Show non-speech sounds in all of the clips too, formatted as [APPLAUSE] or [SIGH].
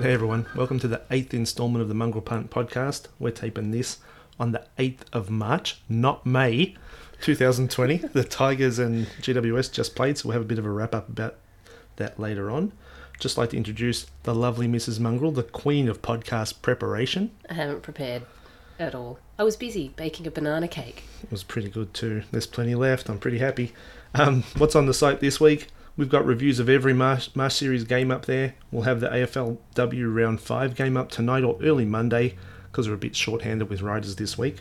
G'day everyone. Welcome to the eighth instalment of the Mongrel Punt podcast. We're taping this on the 8th of March, not May 2020. [LAUGHS] the Tigers and GWS just played, so we'll have a bit of a wrap up about that later on. Just like to introduce the lovely Mrs. Mongrel, the queen of podcast preparation. I haven't prepared at all. I was busy baking a banana cake. It was pretty good too. There's plenty left. I'm pretty happy. Um, what's on the site this week? We've got reviews of every Marsh, Marsh Series game up there. We'll have the AFLW Round 5 game up tonight or early Monday because we're a bit short-handed with riders this week.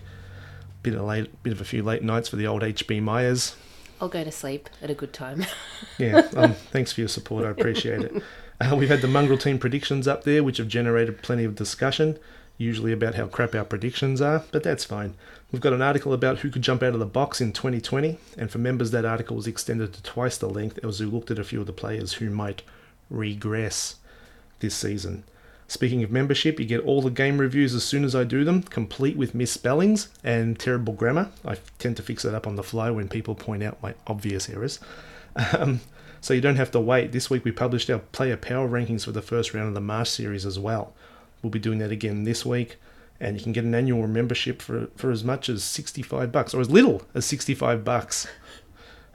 Bit of late, bit of a few late nights for the old HB Myers. I'll go to sleep at a good time. [LAUGHS] yeah, um, [LAUGHS] thanks for your support. I appreciate it. Uh, we've had the Mongrel team predictions up there, which have generated plenty of discussion, usually about how crap our predictions are, but that's fine. We've got an article about who could jump out of the box in 2020, and for members, that article was extended to twice the length as we looked at a few of the players who might regress this season. Speaking of membership, you get all the game reviews as soon as I do them, complete with misspellings and terrible grammar. I tend to fix that up on the fly when people point out my obvious errors. Um, so you don't have to wait. This week we published our player power rankings for the first round of the Marsh series as well. We'll be doing that again this week, and you can get an annual membership for for as much as 65 bucks or as little as 65 bucks.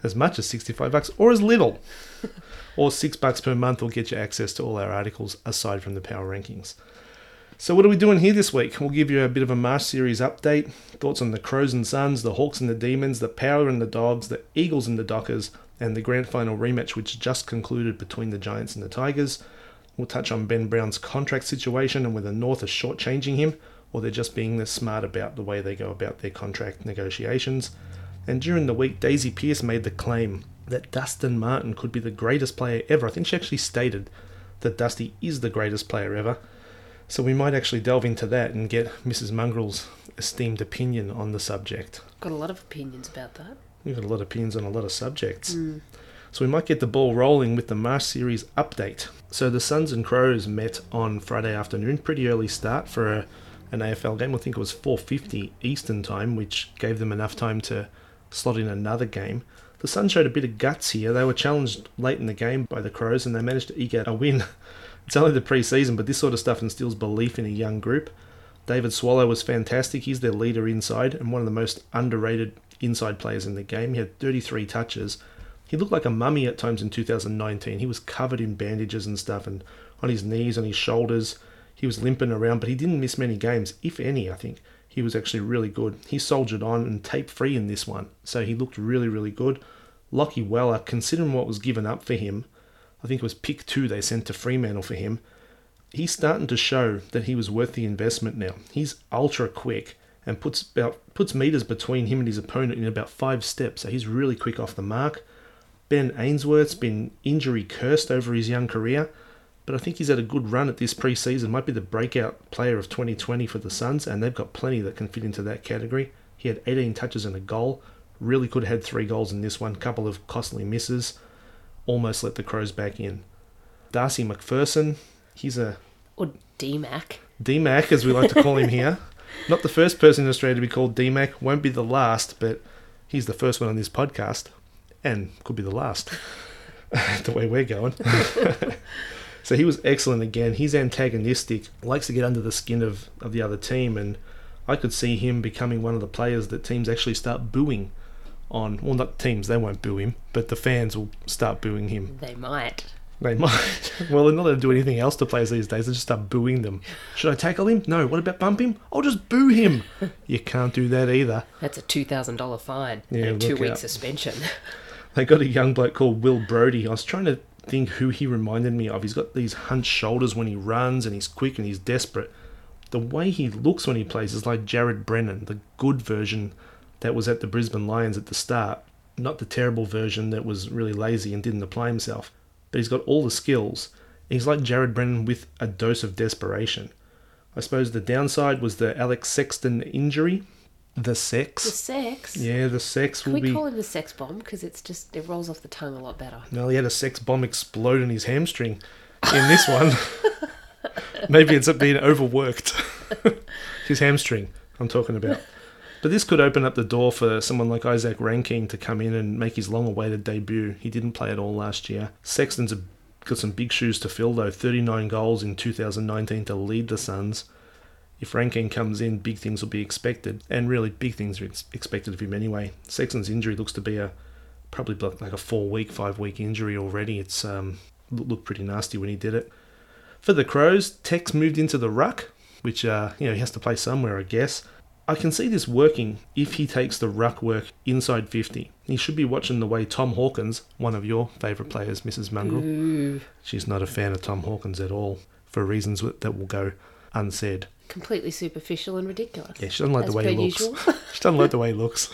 As much as 65 bucks or as little [LAUGHS] or six bucks per month will get you access to all our articles aside from the power rankings. So, what are we doing here this week? We'll give you a bit of a Marsh series update, thoughts on the Crows and Suns, the Hawks and the Demons, the Power and the Dogs, the Eagles and the Dockers, and the grand final rematch, which just concluded between the Giants and the Tigers. We'll touch on Ben Brown's contract situation and whether North is shortchanging him or they're just being this smart about the way they go about their contract negotiations. And during the week, Daisy Pearce made the claim that Dustin Martin could be the greatest player ever. I think she actually stated that Dusty is the greatest player ever. So we might actually delve into that and get Mrs. Mongrel's esteemed opinion on the subject. Got a lot of opinions about that. We've got a lot of opinions on a lot of subjects. Mm. So we might get the ball rolling with the Marsh Series update. So the Suns and Crows met on Friday afternoon, pretty early start for a, an AFL game. I think it was 4:50 Eastern time, which gave them enough time to slot in another game. The Suns showed a bit of guts here. They were challenged late in the game by the Crows and they managed to eke out a win. [LAUGHS] it's only the pre-season, but this sort of stuff instills belief in a young group. David Swallow was fantastic. He's their leader inside and one of the most underrated inside players in the game. He had 33 touches. He looked like a mummy at times in 2019. He was covered in bandages and stuff and on his knees, on his shoulders. He was limping around, but he didn't miss many games, if any, I think. He was actually really good. He soldiered on and tape free in this one, so he looked really, really good. Lachie Weller, considering what was given up for him, I think it was pick two they sent to Fremantle for him. He's starting to show that he was worth the investment now. He's ultra quick and puts about puts meters between him and his opponent in about five steps. So he's really quick off the mark. Ben Ainsworth's been injury cursed over his young career, but I think he's had a good run at this preseason. Might be the breakout player of 2020 for the Suns, and they've got plenty that can fit into that category. He had 18 touches and a goal. Really could have had three goals in this one. Couple of costly misses. Almost let the Crows back in. Darcy McPherson, he's a. Or DMAC. DMAC, as we like to call him here. [LAUGHS] Not the first person in Australia to be called DMAC, won't be the last, but he's the first one on this podcast, and could be the last, [LAUGHS] the way we're going. [LAUGHS] so he was excellent again. He's antagonistic, likes to get under the skin of, of the other team, and I could see him becoming one of the players that teams actually start booing on. Well, not teams, they won't boo him, but the fans will start booing him. They might. They might. [LAUGHS] well, they're not going to do anything else to players these days. They just start booing them. Should I tackle him? No. What about bump him? I'll just boo him. you can't do that either. That's a $2,000 fine yeah, and two week suspension. They got a young bloke called Will Brodie. I was trying to think who he reminded me of. He's got these hunched shoulders when he runs and he's quick and he's desperate. The way he looks when he plays is like Jared Brennan, the good version that was at the Brisbane Lions at the start, not the terrible version that was really lazy and didn't apply himself. But he's got all the skills. He's like Jared Brennan with a dose of desperation. I suppose the downside was the Alex Sexton injury. The sex. The sex. Yeah, the sex Can will we be. call him the sex bomb because it's just it rolls off the tongue a lot better. No, he had a sex bomb explode in his hamstring in this one. [LAUGHS] Maybe it's being overworked. [LAUGHS] his hamstring, I'm talking about. But this could open up the door for someone like Isaac Rankine to come in and make his long awaited debut. He didn't play at all last year. Sexton's got some big shoes to fill though. 39 goals in 2019 to lead the Suns. If Rankine comes in, big things will be expected, and really big things are ex- expected of him anyway. Sexton's injury looks to be a probably like a four week, five week injury already. It's um, looked pretty nasty when he did it. For the Crows, Tex moved into the ruck, which uh, you know he has to play somewhere, I guess. I can see this working if he takes the ruck work inside 50. He should be watching the way Tom Hawkins, one of your favourite players, Mrs. Mongrel, Ooh, she's not a fan of Tom Hawkins at all for reasons that will go unsaid. completely superficial and ridiculous. Yeah, she doesn't like As the way he looks. [LAUGHS] she doesn't like the way he [LAUGHS] looks.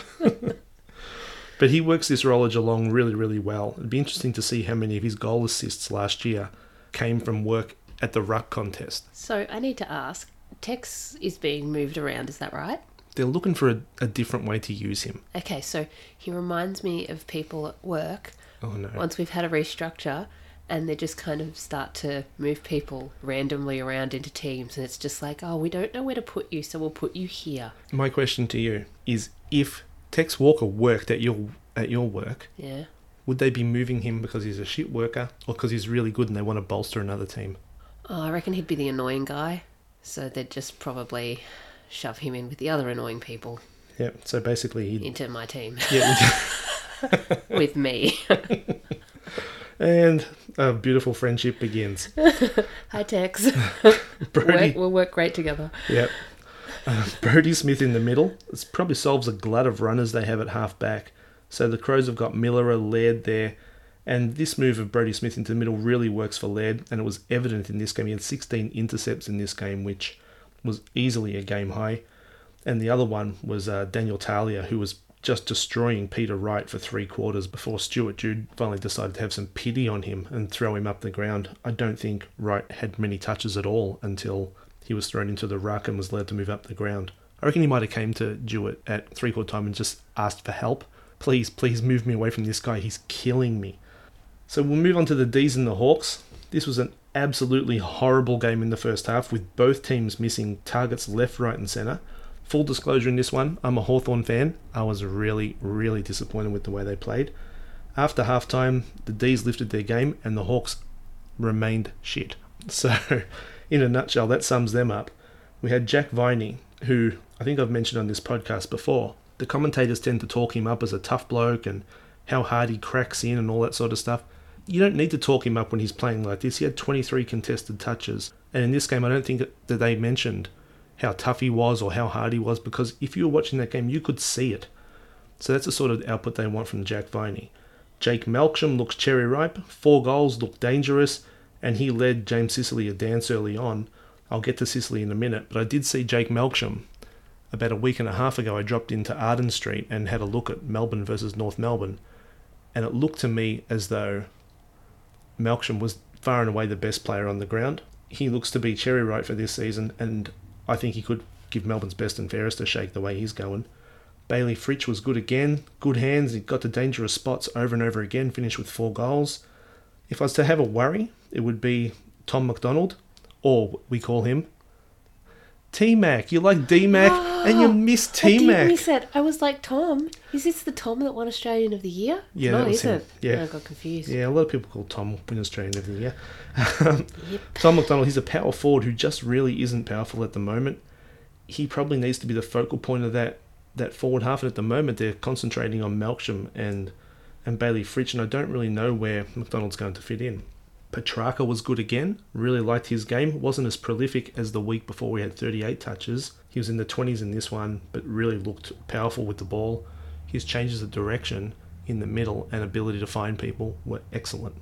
but he works this rollage along really, really well. It'd be interesting to see how many of his goal assists last year came from work at the ruck contest. So I need to ask. Tex is being moved around. Is that right? They're looking for a, a different way to use him. Okay, so he reminds me of people at work Oh no. once we've had a restructure and they just kind of start to move people randomly around into teams and it's just like, oh, we don't know where to put you, so we'll put you here. My question to you is if Tex Walker worked at your at your work, Yeah. would they be moving him because he's a shit worker or because he's really good and they want to bolster another team? Oh, I reckon he'd be the annoying guy. So they'd just probably shove him in with the other annoying people Yeah. So basically, he into my team yeah. [LAUGHS] with me. [LAUGHS] and a beautiful friendship begins. Hi, Tex. Brody, we'll work great together. Yep. Uh, Brodie Smith in the middle. This probably solves a glut of runners they have at half back. So the Crows have got Milera, Laird there. And this move of Brodie Smith into the middle really works for Laird. And it was evident in this game. He had 16 intercepts in this game, which was easily a game high. And the other one was uh, Daniel Talia, who was just destroying Peter Wright for three quarters before Stuart Dew finally decided to have some pity on him and throw him up the ground. I don't think Wright had many touches at all until he was thrown into the ruck and was allowed to move up the ground. I reckon he might have came to Jewett at three quarter time and just asked for help. Please, please move me away from this guy. He's killing me. So we'll move on to the D's and the Hawks. This was an absolutely horrible game in the first half with both teams missing targets left, right, and centre. Full disclosure in this one, I'm a Hawthorn fan. I was really, really disappointed with the way they played. After halftime, the D's lifted their game and the Hawks remained shit. [LAUGHS] So, in a nutshell, that sums them up. We had Jack Viney, who I think I've mentioned on this podcast before. The commentators tend to talk him up as a tough bloke and how hard he cracks in and all that sort of stuff. You don't need to talk him up when he's playing like this. He had 23 contested touches. And in this game, I don't think that they mentioned how tough he was or how hard he was because if you were watching that game, you could see it. So that's the sort of output they want from Jack Viney. Jake Melksham looks cherry ripe, four goals, look dangerous, and he led James Sicily a dance early on. I'll get to Sicily in a minute, but I did see Jake Melksham. About a week and a half ago, I dropped into Arden Street and had a look at Melbourne versus North Melbourne, and it looked to me as though Melksham was far and away the best player on the ground. He looks to be cherry ripe for this season, and I think he could give Melbourne's best and fairest a shake the way he's going. Bailey Fritsch was good again, good hands, he got to dangerous spots over and over again, finished with four goals. If I was to have a worry, it would be Tom McDonald, or we call him T Mac. You like D Mac, and you [GASPS] miss I T did Mac. miss it. I was like, Tom, is this the Tom that won Australian of the Year? Yeah, not, is it? Yeah. I got confused. Yeah, a lot of people call Tom win Australian of the year. Yep. [LAUGHS] Tom McDonald, he's a power forward who just really isn't powerful at the moment. He probably needs to be the focal point of that that forward half, and at the moment they're concentrating on Melksham and and Bailey Fritsch, and I don't really know where McDonald's going to fit in. Petracca was good again. Really liked his game. Wasn't as prolific as the week before. We had 38 touches. He was in the 20s in this one, but really looked powerful with the ball. His changes of direction in the middle and ability to find people were excellent.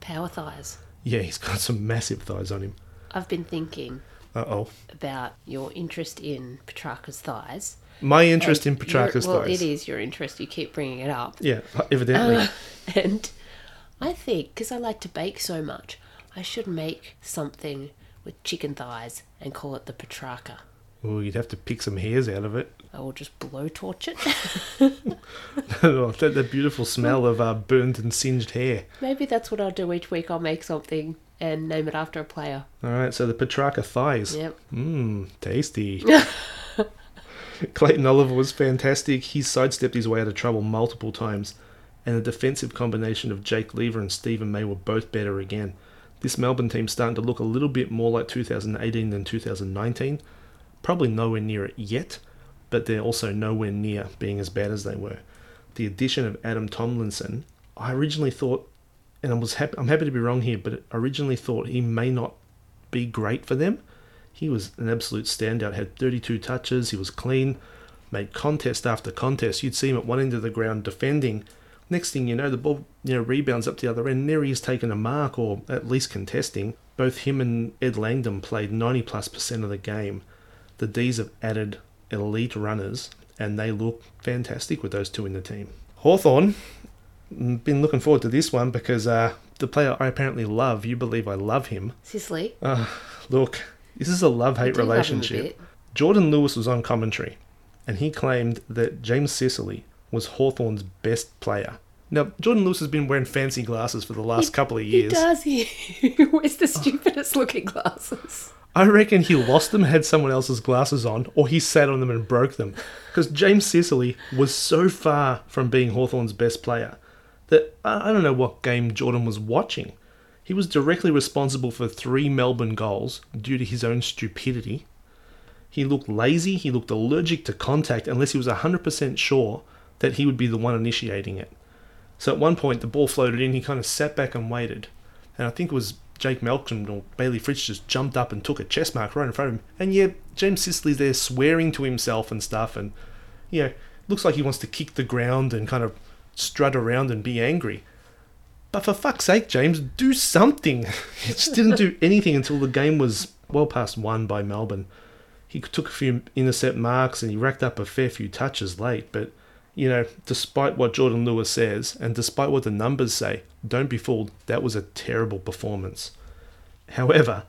Power thighs. Yeah, he's got some massive thighs on him. I've been thinking Uh oh. about your interest in Petracca's thighs. My interest in And Petracca's well, thighs. it is your interest. You keep bringing it up. Yeah, evidently. Uh, [LAUGHS] and I think, because I like to bake so much, I should make something with chicken thighs and call it the Petracca. Ooh, you'd have to pick some hairs out of it. I will just blowtorch it. [LAUGHS] Oh, that, that beautiful smell of uh, burnt and singed hair. Maybe that's what I'll do each week. I'll make something and name it after a player. All right, so the Petracca thighs. Yep. Mmm, tasty. [LAUGHS] Clayton Oliver was fantastic. He sidestepped his way out of trouble multiple times and the defensive combination of Jake Lever and Steven May were both better again. This Melbourne team's starting to look a little bit more like 2018 than 2019. Probably nowhere near it yet, but they're also nowhere near being as bad as they were. The addition of Adam Tomlinson, I originally thought, and I was happy, I'm happy to be wrong here, but originally thought he may not be great for them. He was an absolute standout, had 32 touches, he was clean, made contest after contest. You'd see him at one end of the ground defending. Next thing you know, the ball you know rebounds up the other end. There he is taking a mark or at least contesting. Both him and Ed Langdon played 90 plus percent of the game. The D's have added elite runners, and they look fantastic with those two in the team. Hawthorn, been looking forward to this one because uh, the player I apparently love, you believe I love him. Sicily. Uh, look, this is a love hate do love relationship. Jordan Lewis was on commentary, and he claimed that James Sicily was Hawthorn's best player. Now, Jordan Lewis has been wearing fancy glasses for the last couple of years. He does. He [LAUGHS] wears the oh. stupidest looking glasses. I reckon he lost them, had someone else's glasses on, or he sat on them and broke them. Because James Sicily was so far from being Hawthorn's best player that I I don't know what game Jordan was watching. He was directly responsible for three Melbourne goals due to his own stupidity. He looked lazy, he looked allergic to contact unless he was 100% sure that he would be the one initiating it. So at one point, the ball floated in, he kind of sat back and waited. And I think it was Jake Melksham or Bailey Fritsch just jumped up and took a chest mark right in front of him. And yeah, James Sicily's there swearing to himself and stuff. And, you know, looks like he wants to kick the ground and kind of strut around and be angry. But for fuck's sake, James, do something. [LAUGHS] he just didn't do [LAUGHS] anything until the game was well past one by Melbourne. He took a few intercept marks and he racked up a fair few touches late, but you know, despite what Jordan Lewis says and despite what the numbers say, don't be fooled, that was a terrible performance. However,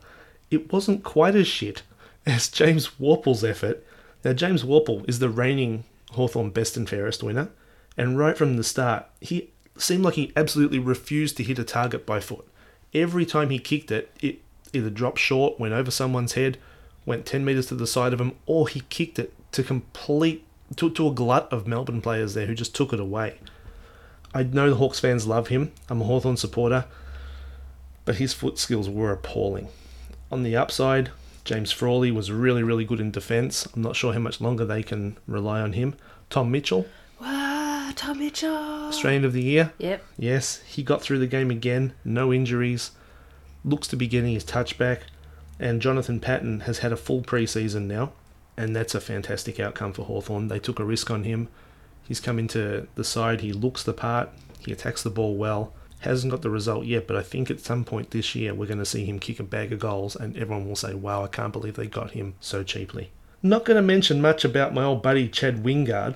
it wasn't quite as shit [LAUGHS] as James Worpel's effort. Now, James Worpel is the reigning Hawthorn Best and Fairest winner, and right from the start, he seemed like he absolutely refused to hit a target by foot. Every time he kicked it, it either dropped short, went over someone's head, went 10 metres to the side of him, or he kicked it to complete to, to a glut of Melbourne players there who just took it away. I know the Hawks fans love him. I'm a Hawthorn supporter, but his foot skills were appalling. On the upside, James Frawley was really, really good in defence. I'm not sure how much longer they can rely on him. Tom Mitchell, Wow, Tom Mitchell. Australian of the Year. Yep. Yes, he got through the game again, no injuries, looks to be getting his touch back, and Jonathan Patton has had a full preseason now, and that's a fantastic outcome for Hawthorn. They took a risk on him. He's come into the side, he looks the part, he attacks the ball well. Hasn't got the result yet, but I think at some point this year we're going to see him kick a bag of goals, and everyone will say, Wow, I can't believe they got him so cheaply. Not going to mention much about my old buddy Chad Wingard.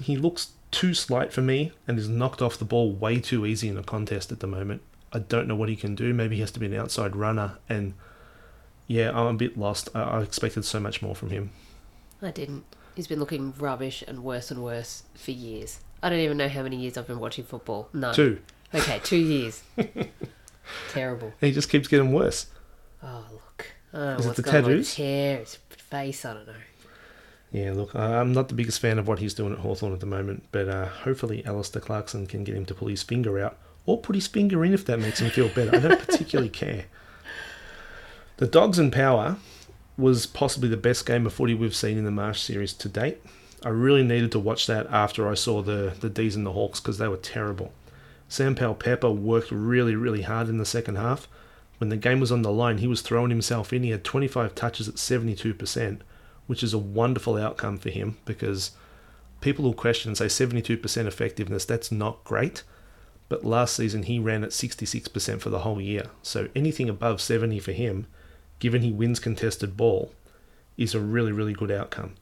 He looks too slight for me and is knocked off the ball way too easy in a contest at the moment. I don't know what he can do. Maybe he has to be an outside runner. And yeah, I'm a bit lost. I, I expected so much more from him. I didn't. He's been looking rubbish and worse and worse for years. I don't even know how many years I've been watching football. No. Two. Okay, two years. [LAUGHS] Terrible. He just keeps getting worse. Oh look. Is it what's the tattoos? his hair, his face. I don't know. Yeah, look, I'm not the biggest fan of what he's doing at Hawthorn at the moment, but uh, hopefully Alastair Clarkson can get him to pull his finger out or put his finger in if that makes him feel better. I don't particularly [LAUGHS] care. The Dogs and Power was possibly the best game of footy we've seen in the Marsh series to date. I really needed to watch that after I saw the, the D's and the Hawks because they were terrible. Sam Powell Pepper worked really, really hard in the second half. When the game was on the line, he was throwing himself in. He had 25 touches at 72%, which is a wonderful outcome for him because people will question and say 72% effectiveness, that's not great. But last season he ran at 66% for the whole year. So anything above 70 for him, given he wins contested ball, is a really, really good outcome.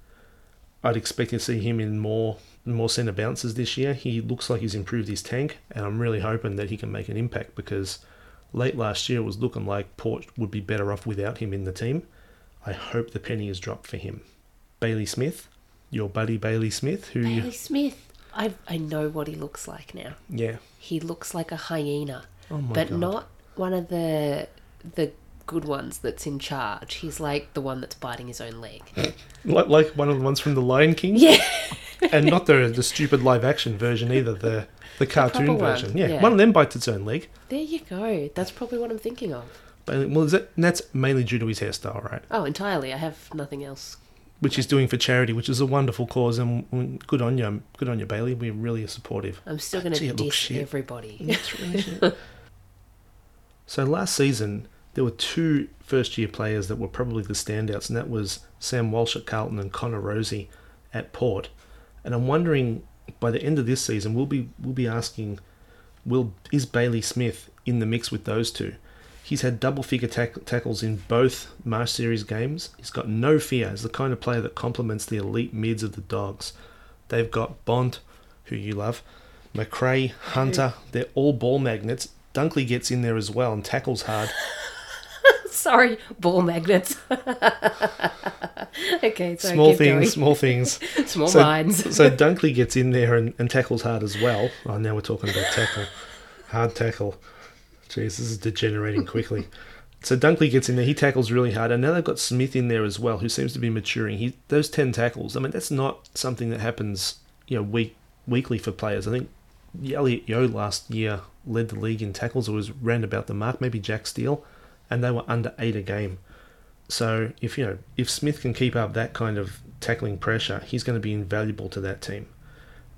I'd expect to see him in more more centre bounces this year. He looks like he's improved his tank, and I'm really hoping that he can make an impact because late last year it was looking like Port would be better off without him in the team. I hope the penny is dropped for him. Bailey Smith, your buddy Bailey Smith, who Bailey you, Smith. I I know what he looks like now. yeah, He looks like a hyena, oh my but god, not one of the the good ones that's in charge. He's like the one that's biting his own leg. [LAUGHS] like, like one of the ones from the Lion King. Yeah. and not the the stupid live action version either. The the cartoon one, version. Yeah. yeah. one of them bites its own leg. There you go. That's probably what I'm thinking of. But well, is that, and that's mainly due to his hairstyle, right? Oh, entirely. I have nothing else. Which he's doing for charity, which is a wonderful cause, and good on you, good on you, Bailey. We're really supportive. I'm still going to diss shit. everybody. [LAUGHS] So last season, there were two first year players that were probably the standouts, and that was Sam Walsh at Carlton and Connor Rozee at Port. And I'm wondering by the end of this season, we'll be we'll be asking, will is Bailey Smith in the mix with those two? He's had double figure tack- tackles in both Marsh Series games. He's got no fear. He's the kind of player that complements the elite mids of the Dogs. They've got Bont, who you love, McRae, Hunter. They're all ball magnets. Dunkley gets in there as well and tackles hard. [LAUGHS] [LAUGHS] Sorry, ball magnets. [LAUGHS] okay, so small things, small things. [LAUGHS] Small So, minds. so Dunkley gets in there and, and tackles hard as well. Oh, now we're talking about tackle. Hard tackle. Jeez, this is degenerating quickly. So Dunkley gets in there. He tackles really hard, and now they've got Smith in there as well, who seems to be maturing. He those ten tackles. I mean, that's not something that happens, you know, week weekly for players. I think Elliot Yeo last year led the league in tackles. It was round about the mark, maybe Jack Steele, and they were under eight a game. So if you know if Smith can keep up that kind of tackling pressure, he's going to be invaluable to that team.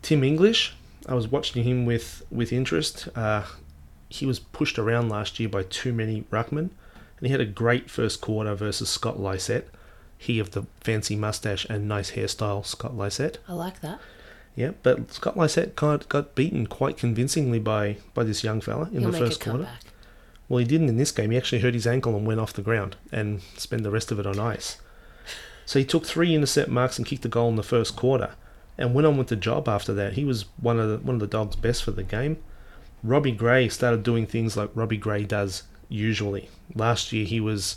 Tim English, I was watching him with with interest. Uh, he was pushed around last year by too many ruckmen, and he had a great first quarter versus Scott Lycett. He of the fancy mustache and nice hairstyle, Scott Lycett. I like that. Yeah, but Scott Lycett got, got beaten quite convincingly by, by this young fella in He'll the first a quarter. comeback. Well, he didn't in this game. He actually hurt his ankle and went off the ground and spent the rest of it on ice. So he took three intercept marks and kicked a goal in the first quarter, and went on with the job after that. He was one of the, one of the dogs' best for the game. Robbie Gray started doing things like Robbie Gray does usually. Last year he was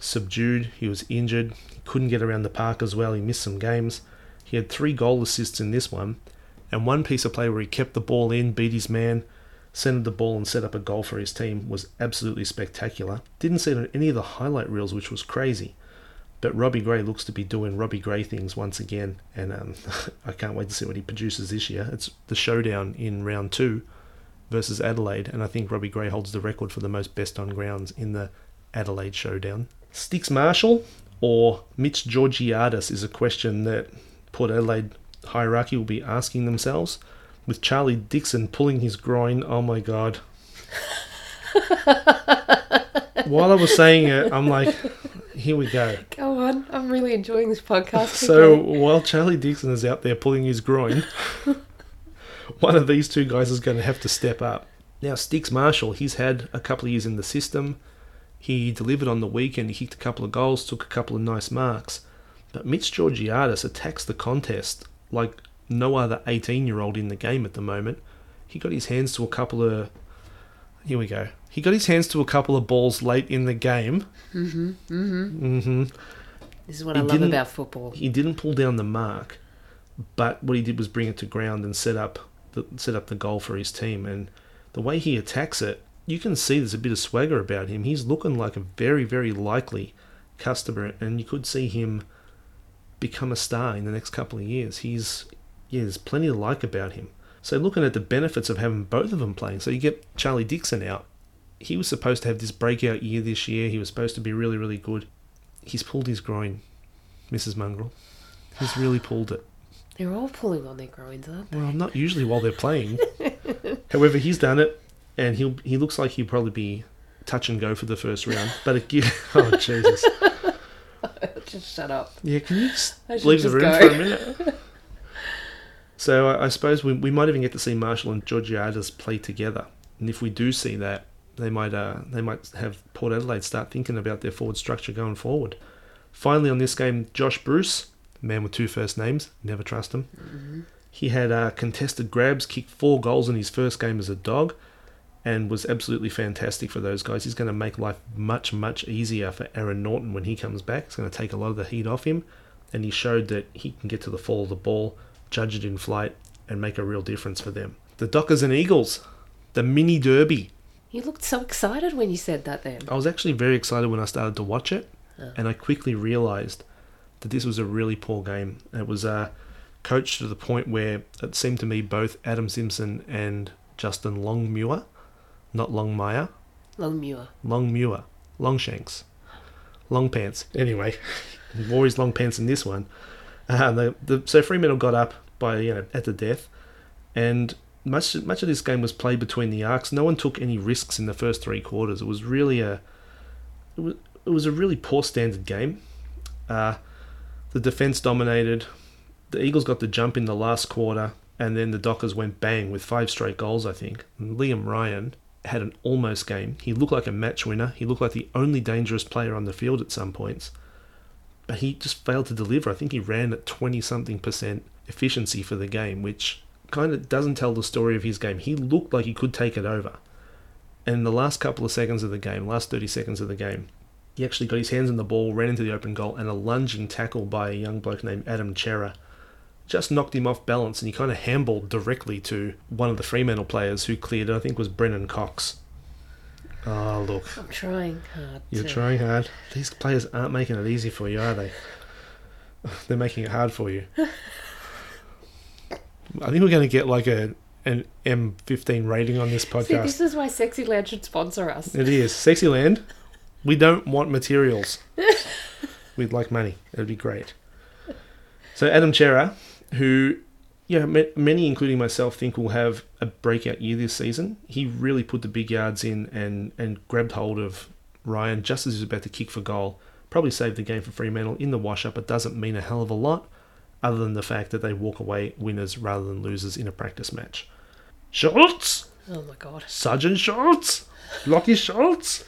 subdued. He was injured. He couldn't get around the park as well. He missed some games. He had three goal assists in this one, and one piece of play where he kept the ball in, beat his man, centered the ball and set up a goal for his team was absolutely spectacular. Didn't see it on any of the highlight reels, which was crazy. But Robbie Gray looks to be doing Robbie Gray things once again, and um, [LAUGHS] I can't wait to see what he produces this year. It's the showdown in round two versus Adelaide, and I think Robbie Gray holds the record for the most best on grounds in the Adelaide showdown. Sticks Marshall or Mitch Georgiadis is a question that Port Adelaide hierarchy will be asking themselves. With Charlie Dixon pulling his groin, oh my god. [LAUGHS] While I was saying it, I'm like, here we go. Go on. I'm really enjoying this podcast. So while Charlie Dixon is out there pulling his groin, [LAUGHS] one of these two guys is going to have to step up. Now, Sticks Marshall, he's had a couple of years in the system. He delivered on the weekend. He kicked a couple of goals, took a couple of nice marks. But Mitch Georgiadis attacks the contest like no other 18 year old in the game at the moment. He got his hands to a couple of. Here we go. He got his hands to a couple of balls late in the game. Mm-hmm. Mm-hmm. this is what he I love about football. He didn't pull down the mark, but what he did was bring it to ground and set up the set up the goal for his team. And the way he attacks it, you can see there's a bit of swagger about him. He's looking like a very very likely customer, and you could see him become a star in the next couple of years. He's yeah, there's plenty to like about him. So looking at the benefits of having both of them playing, so you get Charlie Dixon out. He was supposed to have this breakout year this year. He was supposed to be really really good. He's pulled his groin, Mrs. Mongrel. He's really pulled it. They're all pulling on their groins, aren't they? Well, not usually while they're playing. [LAUGHS] However, he's done it, and he'll he looks like he'll probably be touch and go for the first round. But it gives [LAUGHS] oh Jesus, [LAUGHS] Just shut up. yeah, can you just leave the room go. for a minute? So I, I suppose we, we might even get to see Marshall and Georgiadis play together, and if we do see that, they might uh, they might have Port Adelaide start thinking about their forward structure going forward. Finally, on this game, Josh Bruce, man with two first names, never trust him. He had uh, contested grabs, kicked four goals in his first game as a dog, and was absolutely fantastic for those guys. He's going to make life much, much easier for Aaron Naughton when he comes back. It's going to take a lot of the heat off him, and he showed that he can get to the fall of the ball, judge it in flight, and make a real difference for them. The Dockers and Eagles, the mini derby. You looked so excited when you said that then. I was actually very excited when I started to watch it, Oh. and I quickly realised that this was a really poor game. It was uh, coached to the point where it seemed to me both Adam Simpson and Justin Longmuir, not Longmire, Longmuir. Longmuir, Longshanks, Long Pants. Anyway, [LAUGHS] wore his long pants in this one. Uh, the, the, so Fremantle got up by you know at the death, and much much of this game was played between the arcs. No one took any risks in the first three quarters. It was really a it was, it was a really poor standard game. Uh, the defense dominated. The Eagles got the jump in the last quarter, and then the Dockers went bang with five straight goals. I think and Liam Ryan had an almost game. He looked like a match winner. He looked like the only dangerous player on the field at some points, but he just failed to deliver. I think he ran at twenty something percent efficiency for the game, which kind of doesn't tell the story of his game. He looked like he could take it over. And in the last couple of seconds of the game, last 30 seconds of the game, he actually got his hands on the ball, ran into the open goal, and a lunging tackle by a young bloke named Adam Cerra just knocked him off balance and he kind of handballed directly to one of the Fremantle players who cleared it. I think was Brennan Cox. Oh, look. I'm trying hard. You're to... trying hard. These players aren't making it easy for you, are they? [LAUGHS] They're making it hard for you. [LAUGHS] I think we're going to get like a an M15 rating on this podcast. See, this is why Sexy Land should sponsor us. It is. Sexy Land, we don't want materials. [LAUGHS] We'd like money. It'd be great. So Adam Cerra, who, yeah, many, including myself, think will have a breakout year this season. He really put the big yards in and, and grabbed hold of Ryan just as he was about to kick for goal. Probably saved the game for Fremantle in the wash-up. It doesn't mean a hell of a lot, other than the fact that they walk away winners rather than losers in a practice match. Schultz! Oh my god. Sergeant Schultz! Lachie Schultz!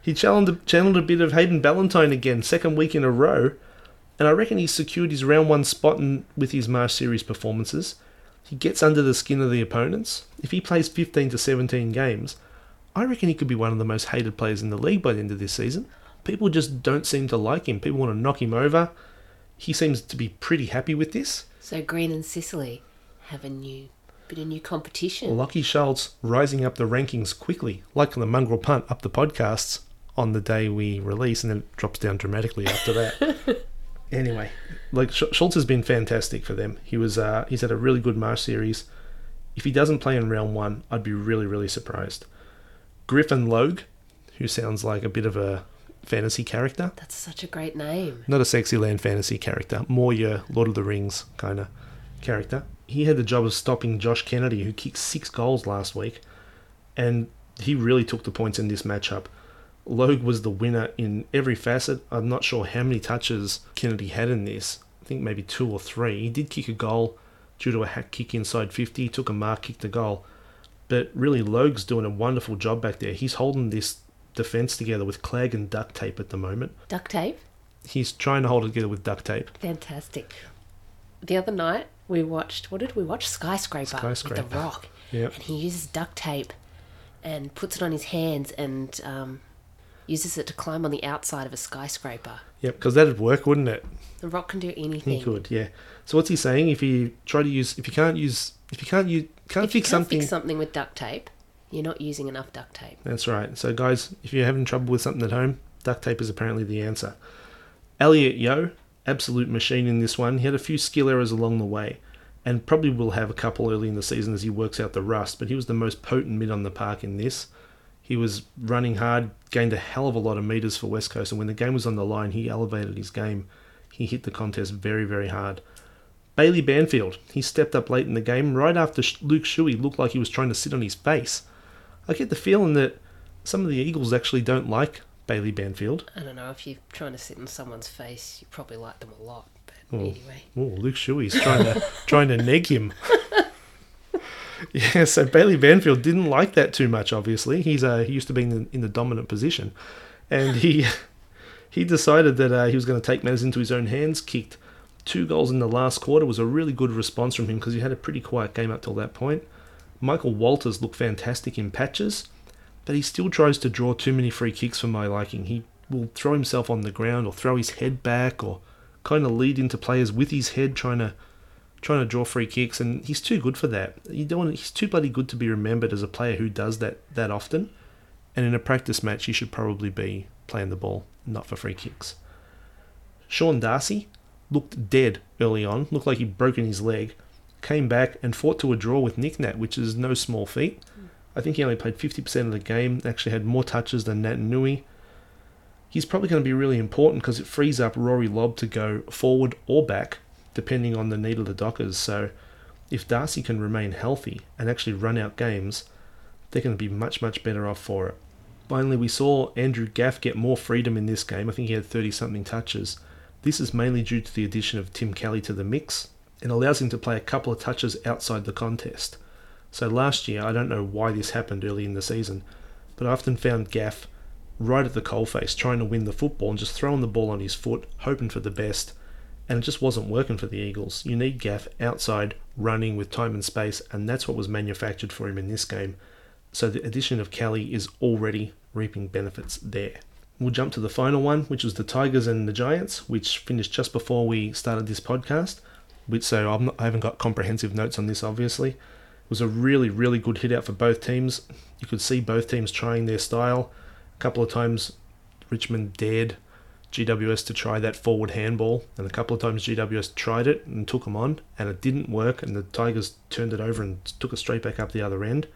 He channeled, channeled a bit of Hayden Ballantyne again, second week in a row, and I reckon he's secured his round one spot in, with his Marsh Series performances. He gets under the skin of the opponents. If he plays 15 to 17 games, I reckon he could be one of the most hated players in the league by the end of this season. People just don't seem to like him. People want to knock him over. He seems to be pretty happy with this. So Greene and Sicily have a new bit of new competition. Lachie Schultz rising up the rankings quickly, like the mongrel punt up the podcasts on the day we release, and then it drops down dramatically after that. [LAUGHS] anyway, like Schultz has been fantastic for them. He was uh, he's had a really good Marsh series. If he doesn't play in round one, I'd be really really surprised. Griffin Logue, who sounds like a bit of a fantasy character. That's such a great name. Not a sexy land fantasy character, more your Lord of the Rings kind of character. He had the job of stopping Josh Kennedy, who kicked six goals last week, and he really took the points in this matchup. Logue was the winner in every facet. I'm not sure how many touches Kennedy had in this. I think maybe two or three. He did kick a goal due to a hack kick inside 50. He took a mark, kicked a goal. But really, Logue's doing a wonderful job back there. He's holding this defence together with clag and duct tape at the moment. Duct tape? He's trying to hold it together with duct tape. Fantastic. The other night, we watched, what did we watch? Skyscraper, Skyscraper. with The Rock. Yep. And he uses duct tape and puts it on his hands and um, uses it to climb on the outside of a skyscraper. Yep, because that'd work, wouldn't it? The Rock can do anything. He could, yeah. So what's he saying? If you try to use, if you can't use, if you can't use, can't if fix you can't something, fix something with duct tape, you're not using enough duct tape. That's right. So, guys, if you're having trouble with something at home, duct tape is apparently the answer. Elliot Yeo, absolute machine in this one. He had a few skill errors along the way, and probably will have a couple early in the season as he works out the rust, but he was the most potent mid on the park in this. He was running hard, gained a hell of a lot of meters for West Coast, and when the game was on the line, he elevated his game. He hit the contest very, very hard. Bailey Banfield, he stepped up late in the game, right after Luke Shuey looked like he was trying to sit on his face. I get the feeling that some of the Eagles actually don't like Bailey Banfield. I don't know if you're trying to sit in someone's face, you probably like them a lot. But oh, anyway, oh, Luke Shuey's trying to [LAUGHS] trying to neg him. [LAUGHS] [LAUGHS] yeah, so Bailey Banfield didn't like that too much. Obviously, he's uh, he used to be in the, in the dominant position, and he [LAUGHS] he decided that uh, he was going to take matters into his own hands. Kicked two goals in the last quarter was a really good response from him because he had a pretty quiet game up till that point. Michael Walters looked fantastic in patches, but he still tries to draw too many free kicks for my liking. He will throw himself on the ground or throw his head back or kind of lead into players with his head trying to trying to draw free kicks and he's too good for that. You don't he's too bloody good to be remembered as a player who does that that often. And in a practice match he should probably be playing the ball, not for free kicks. Sean Darcy, looked dead early on, looked like he'd broken his leg, came back and fought to a draw with Nick Nat, which is no small feat. I think he only played 50% of the game, actually had more touches than Naitanui. He's probably going to be really important because it frees up Rory Lobb to go forward or back, depending on the need of the Dockers. So if Darcy can remain healthy and actually run out games, they're going to be much, much better off for it. Finally, we saw Andrew Gaff get more freedom in this game. I think he had 30 something touches. This is mainly due to the addition of Tim Kelly to the mix and allows him to play a couple of touches outside the contest. So last year, I don't know why this happened early in the season, but I often found Gaff right at the coalface trying to win the football and just throwing the ball on his foot, hoping for the best, and it just wasn't working for the Eagles. You need Gaff outside, running with time and space, and that's what was manufactured for him in this game. So the addition of Kelly is already reaping benefits there. We'll jump to the final one, which was the Tigers and the Giants, which finished just before we started this podcast. Which so I'm not, I haven't got comprehensive notes on this. Obviously, it was a really really good hit out for both teams. You could see both teams trying their style. A couple of times, Richmond dared GWS to try that forward handball, and a couple of times GWS tried it and took them on, and it didn't work, and the Tigers turned it over and took it straight back up the other end.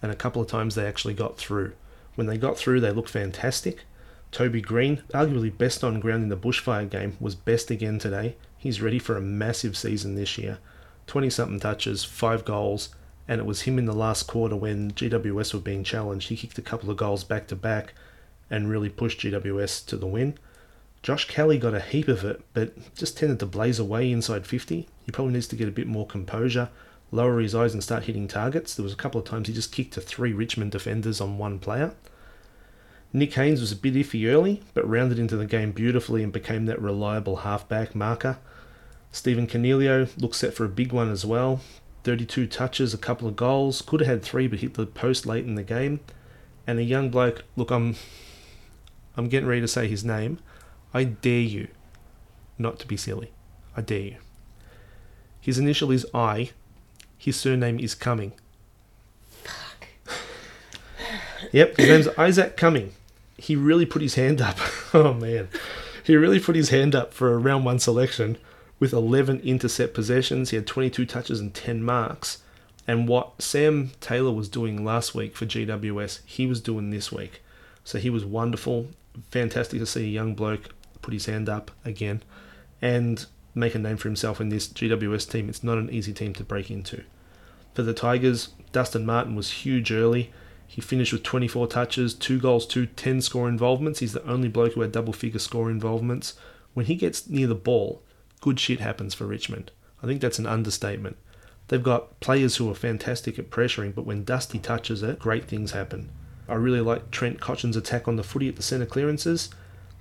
And a couple of times they actually got through. When they got through, they looked fantastic. Toby Greene, arguably best on ground in the bushfire game, was best again today. He's ready for a massive season this year. 20 something touches, 5 goals, and it was him in the last quarter when GWS were being challenged. He kicked a couple of goals back to back and really pushed GWS to the win. Josh Kelly got a heap of it, but just tended to blaze away inside 50. He probably needs to get a bit more composure, lower his eyes, and start hitting targets. There was a couple of times he just kicked to three Richmond defenders on one player. Nick Haynes was a bit iffy early, but rounded into the game beautifully and became that reliable halfback marker. Stephen Coniglio looks set for a big one as well. 32 touches, a couple of goals. Could have had three, but hit the post late in the game. And a young bloke. Look, I'm, I'm getting ready to say his name. I dare you not to be silly. I dare you. His initial is I. His surname is Cumming. Fuck. Yep, his name's Isaac Cumming. He really put his hand up. [LAUGHS] Oh man. He really put his hand up for a round one selection with 11 intercept possessions. He had 22 touches and 10 marks. And what Sam Taylor was doing last week for GWS, he was doing this week. So he was wonderful. Fantastic to see a young bloke put his hand up again and make a name for himself in this GWS team. It's not an easy team to break into. For the Tigers, Dustin Martin was huge early. He finished with 24 touches, 2 goals, 2 10 score involvements. He's the only bloke who had double figure score involvements. When he gets near the ball, good shit happens for Richmond. I think that's an understatement. They've got players who are fantastic at pressuring, but when Dusty touches it, great things happen. I really like Trent Cotchin's attack on the footy at the centre clearances.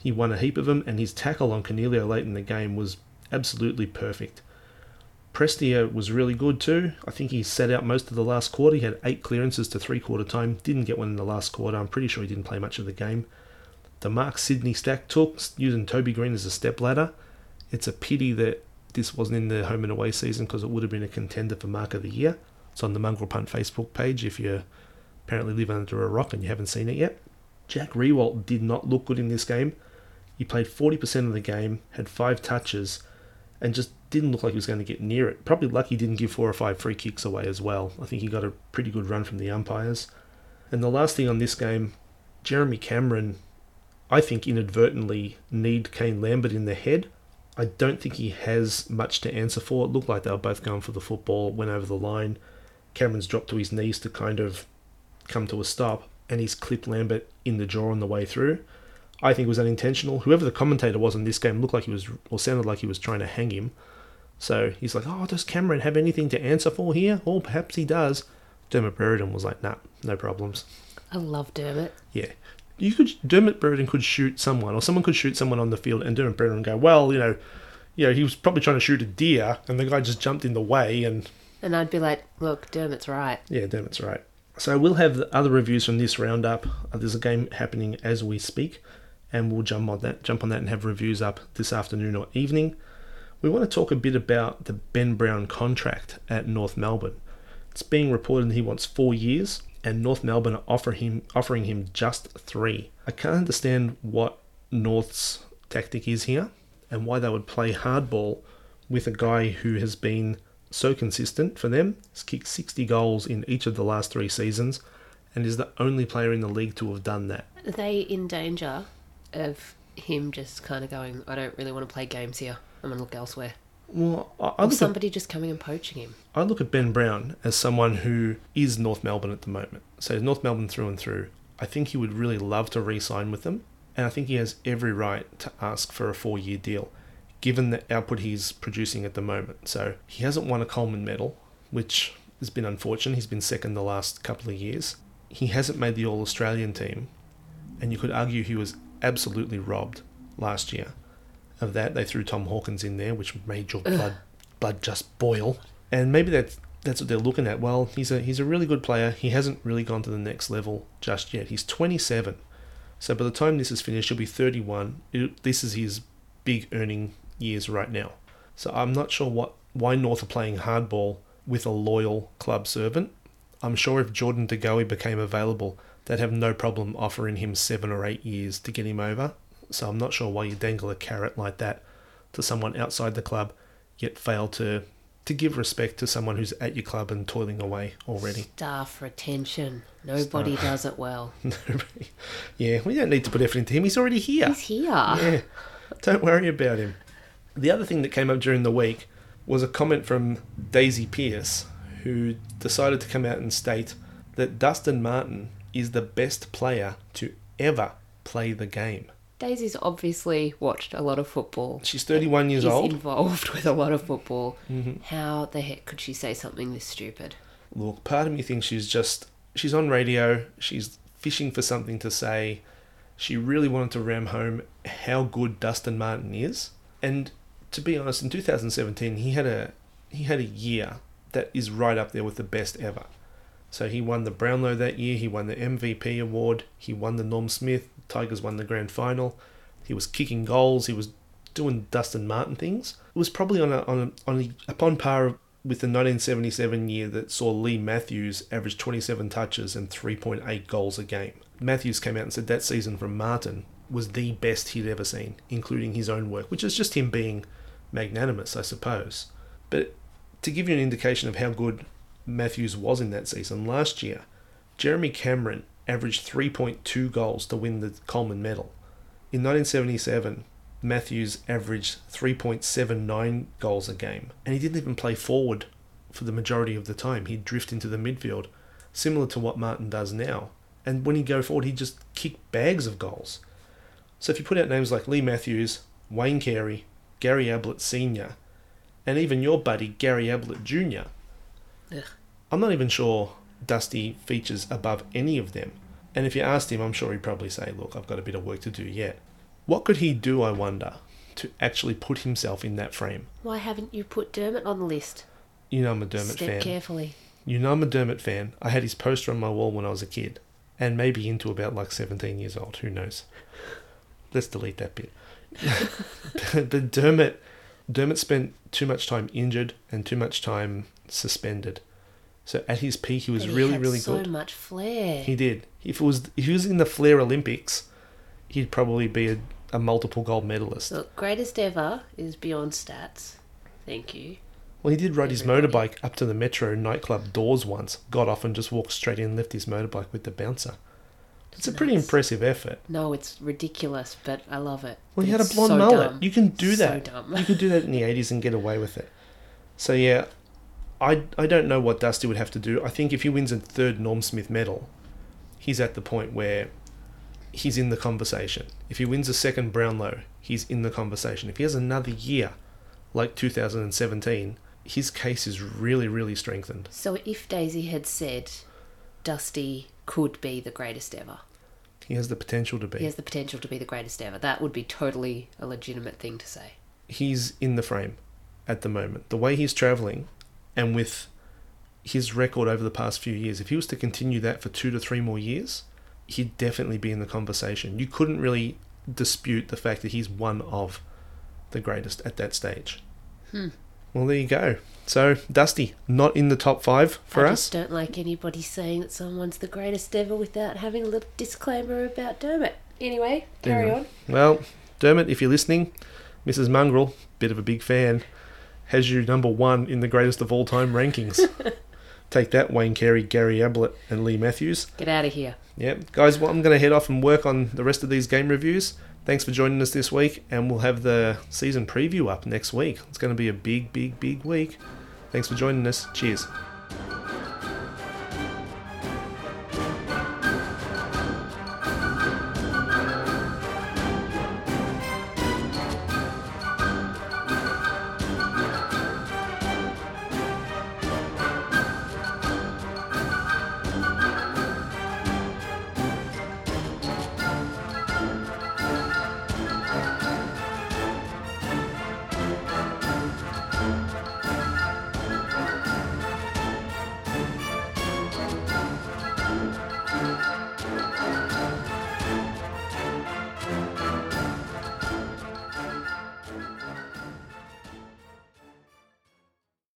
He won a heap of them, and his tackle on Coniglio late in the game was absolutely perfect. Prestia was really good too. I think he set out most of the last quarter. He had eight clearances to three quarter time. Didn't get one in the last quarter. I'm pretty sure he didn't play much of the game. The Mark Sydney Stack took using Toby Greene as a step ladder. It's a pity that this wasn't in the home and away season because it would have been a contender for Mark of the Year. It's on the Mongrel Punt Facebook page if you apparently live under a rock and you haven't seen it yet. Jack Riewoldt did not look good in this game. He played 40% of the game, had five touches, and just didn't look like he was going to get near it. Probably lucky he didn't give four or five free kicks away as well. I think he got a pretty good run from the umpires. And the last thing on this game, Jeremy Cameron, I think inadvertently kneed Kane Lambert in the head. I don't think he has much to answer for. It looked like they were both going for the football, went over the line. Cameron's dropped to his knees to kind of come to a stop, and he's clipped Lambert in the jaw on the way through. I think it was unintentional. Whoever the commentator was in this game looked like he was, or sounded like he was trying to hang him. So he's like, oh, does Cameron have anything to answer for here? Or perhaps he does. Dermott Brereton was like, nah, no problems. I love Dermott. Yeah. You could Dermott Brereton could shoot someone, or someone could shoot someone on the field, and Dermott Brereton go, well, you know, you know, he was probably trying to shoot a deer, and the guy just jumped in the way, and And I'd be like, look, Dermott's right. yeah, Dermott's right. So we'll have the other reviews from this roundup. Uh, There's a game happening as we speak, and we'll jump on that, jump on that, and have reviews up this afternoon or evening. We want to talk a bit about the Ben Brown contract at North Melbourne. It's being reported he wants four years, and North Melbourne are offer him, offering him just three. I can't understand what North's tactic is here, and why they would play hardball with a guy who has been so consistent for them. He's kicked 60 goals in each of the last three seasons and is the only player in the league to have done that. Are they in danger of him just kind of going, I don't really want to play games here. I'm going to look elsewhere. Well, I, I, Or look at, somebody just coming and poaching him. I look at Ben Brown as someone who is North Melbourne at the moment. So North Melbourne through and through. I think he would really love to re-sign with them, and I think he has every right to ask for a four-year deal, given the output he's producing at the moment. So he hasn't won a Coleman medal, which has been unfortunate. He's been second the last couple of years. He hasn't made the All-Australian team, and you could argue he was absolutely robbed last year of that. They threw Tom Hawkins in there, which made your blood blood just boil. And maybe that's that's what they're looking at. Well, he's a he's a really good player. He hasn't really gone to the next level just yet. He's 27, so by the time this is finished, he'll be 31. It, this is his big earning years right now. So I'm not sure what why North are playing hardball with a loyal club servant. I'm sure if Jordan De Goey became available, they'd have no problem offering him seven or eight years to get him over. So I'm not sure why you dangle a carrot like that to someone outside the club, yet fail to to give respect to someone who's at your club and toiling away already. Staff retention. Nobody does it well. [LAUGHS] yeah, we don't need to put effort into him. He's already here. He's here. Yeah, don't worry about him. The other thing that came up during the week was a comment from Daisy Pearce, who decided to come out and state that Dustin Martin is the best player to ever play the game. Daisy's obviously watched a lot of football. She's 31 years She's old. involved with a lot of football. Mhm. How the heck could she say something this stupid? Look, part of me thinks she's just she's on radio, she's fishing for something to say. She really wanted to ram home how good Dustin Martin is. And to be honest, in 2017 he had a he had a year that is right up there with the best ever. So he won the Brownlow that year, he won the MVP award, he won the Norm Smith, Tigers won the grand final. He was kicking goals, he was doing Dustin Martin things. It was probably on a, on a, on a, upon par with the 1977 year that saw Leigh Matthews average 27 touches and 3.8 goals a game. Matthews came out and said that season from Martin was the best he'd ever seen, including his own work, which is just him being magnanimous, I suppose. But to give you an indication of how good Matthews was in that season, last year, Jeremy Cameron averaged 3.2 goals to win the Coleman medal. In 1977, Matthews averaged 3.79 goals a game, and he didn't even play forward for the majority of the time. He'd drift into the midfield, similar to what Martin does now. And when he'd go forward, he'd just kick bags of goals. So if you put out names like Leigh Matthews, Wayne Carey, Gary Ablett Sr., and even your buddy Gary Ablett Jr., Ugh. I'm not even sure Dusty features above any of them. And if you asked him, I'm sure he'd probably say, Look, I've got a bit of work to do yet. What could he do, I wonder, to actually put himself in that frame? Why haven't you put Dermott on the list? You know I'm a Dermott Step fan. carefully. You know I'm a Dermott fan. I had his poster on my wall when I was a kid. And maybe into about like 17 years old. Who knows? Let's delete that bit. [LAUGHS] [LAUGHS] but Dermott, Dermott spent too much time injured and too much time suspended. So at his peak, he was he really, had really so good. much flair. He did. If it was, if he was in the Flair Olympics, he'd probably be a, a multiple gold medalist. Look, greatest ever is beyond stats. Thank you. Well, he did ride his motorbike up to the Metro nightclub doors once, got off and just walked straight in and left his motorbike with the bouncer. It's a pretty Nuts. impressive effort. No, it's ridiculous, but I love it. Well, he had a blonde so mullet. dumb. You can do So that. dumb. you could do that in the 80s and get away with it. So, yeah, I, I don't know what Dusty would have to do. I think if he wins a third Norm Smith medal, he's at the point where he's in the conversation. If he wins a second Brownlow, he's in the conversation. If he has another year like 2017, his case is really, really strengthened. So if Daisy had said Dusty could be the greatest ever, He has the potential to be. he has the potential to be the greatest ever, that would be totally a legitimate thing to say. he's in the frame at the moment. The way he's traveling and with his record over the past few years, if he was to continue that for two to three more years, he'd definitely be in the conversation. You couldn't really dispute the fact that he's one of the greatest at that stage. Hmm. Well, there you go. So, Dusty, not in the top five for I us. just don't like anybody saying that someone's the greatest ever without having a little disclaimer about Dermott. Anyway, carry on. Well, Dermott, if you're listening, Mrs. Mongrel, bit of a big fan, has you number one in the greatest of all time rankings. [LAUGHS] Take that, Wayne Carey, Gary Ablett, and Leigh Matthews. Get out of here. Yep. Guys, well, I'm going to head off and work on the rest of these game reviews. Thanks for joining us this week, and we'll have the season preview up next week. It's going to be a big, big, big week. Thanks for joining us. Cheers.